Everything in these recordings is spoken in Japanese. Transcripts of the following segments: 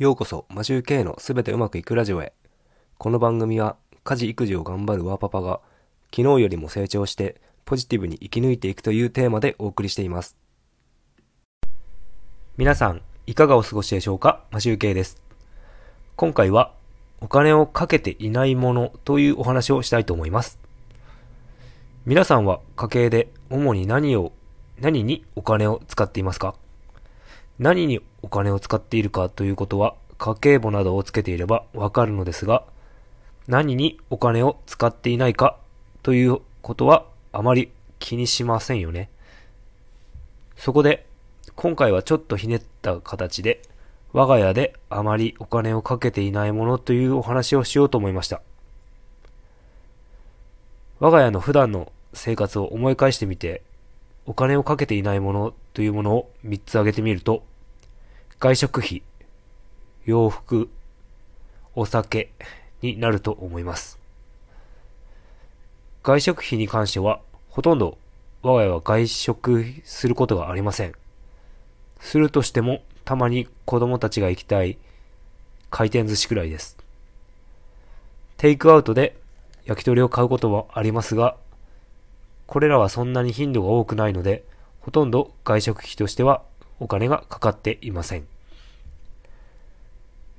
ようこそ、マジュー K のすべてうまくいくラジオへ。この番組は、家事育児を頑張るワーパパが、昨日よりも成長して、ポジティブに生き抜いていくというテーマでお送りしています。皆さん、いかがお過ごしでしょうか？マジュー K です。今回は、お金をかけていないものというお話をしたいと思います。皆さんは家計で主に何を、何にお金を使っていますか？何にお金を使っているかということは家計簿などをつけていればわかるのですが、何にお金を使っていないかということはあまり気にしませんよね。そこで、今回はちょっとひねった形で、我が家であまりお金をかけていないものというお話をしようと思いました。我が家の普段の生活を思い返してみて、お金をかけていないものというものを3つ挙げてみると、外食費、洋服、お酒になると思います。外食費に関しては、ほとんど我が家は外食することがありません。するとしても、たまに子供たちが行きたい回転寿司くらいです。テイクアウトで焼き鳥を買うこともありますが、これらはそんなに頻度が多くないので、ほとんど外食費としてはお金がかかっていません。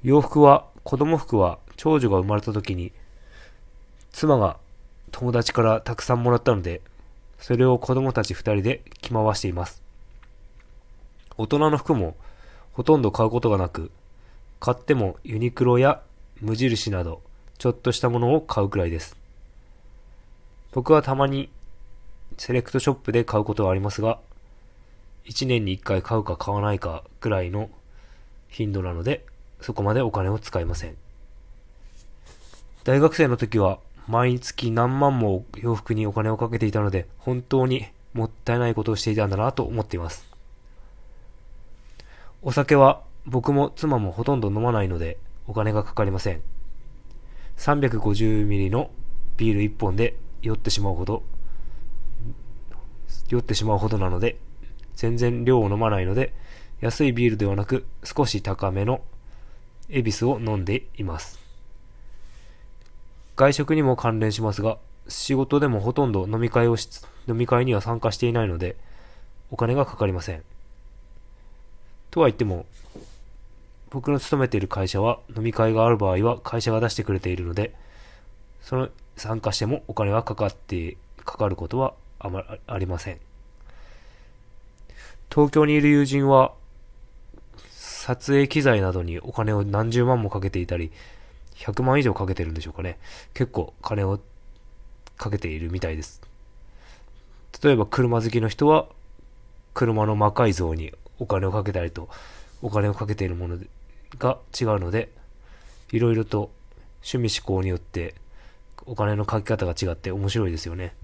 洋服は、子供服は長女が生まれた時に、妻が友達からたくさんもらったので、それを子供たち二人で着回しています。大人の服もほとんど買うことがなく、買ってもユニクロや無印など、ちょっとしたものを買うくらいです。僕はたまにセレクトショップで買うことはありますが、1年に1回買うか買わないかくらいの頻度なので、そこまでお金を使いません。大学生の時は毎月何万も洋服にお金をかけていたので、本当にもったいないことをしていたんだなと思っています。お酒は僕も妻もほとんど飲まないのでお金がかかりません。350ml のビール1本で酔ってしまうほど、酔ってしまうほどなので、全然量を飲まないので、安いビールではなく少し高めのエビスを飲んでいます。外食にも関連しますが、仕事でもほとんど飲み会をし、飲み会には参加していないので、お金がかかりません。とは言っても、僕の勤めている会社は飲み会がある場合は会社が出してくれているので、その参加してもお金はかかって、かかることはあまりありません。東京にいる友人は、撮影機材などにお金を何十万もかけていたり、100万以上かけてるんでしょうかね。結構金をかけているみたいです。例えば車好きの人は、車の魔改造にお金をかけたりと、お金をかけているものが違うので、いろいろと趣味思考によってお金のかけ方が違って面白いですよね。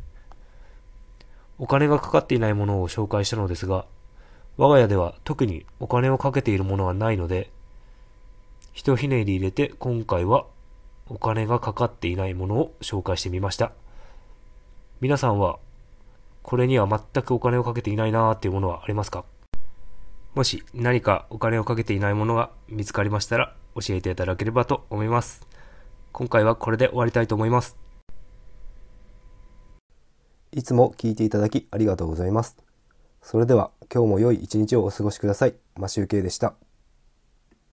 お金がかかっていないものを紹介したのですが、我が家では特にお金をかけているものはないので、ひとひねり入れて今回はお金がかかっていないものを紹介してみました。皆さんはこれには全くお金をかけていないなーっていうものはありますか？もし何かお金をかけていないものが見つかりましたら教えていただければと思います。今回はこれで終わりたいと思います。いつも聞いていただきありがとうございます。それでは今日も良い一日をお過ごしください。マシュウケイでした。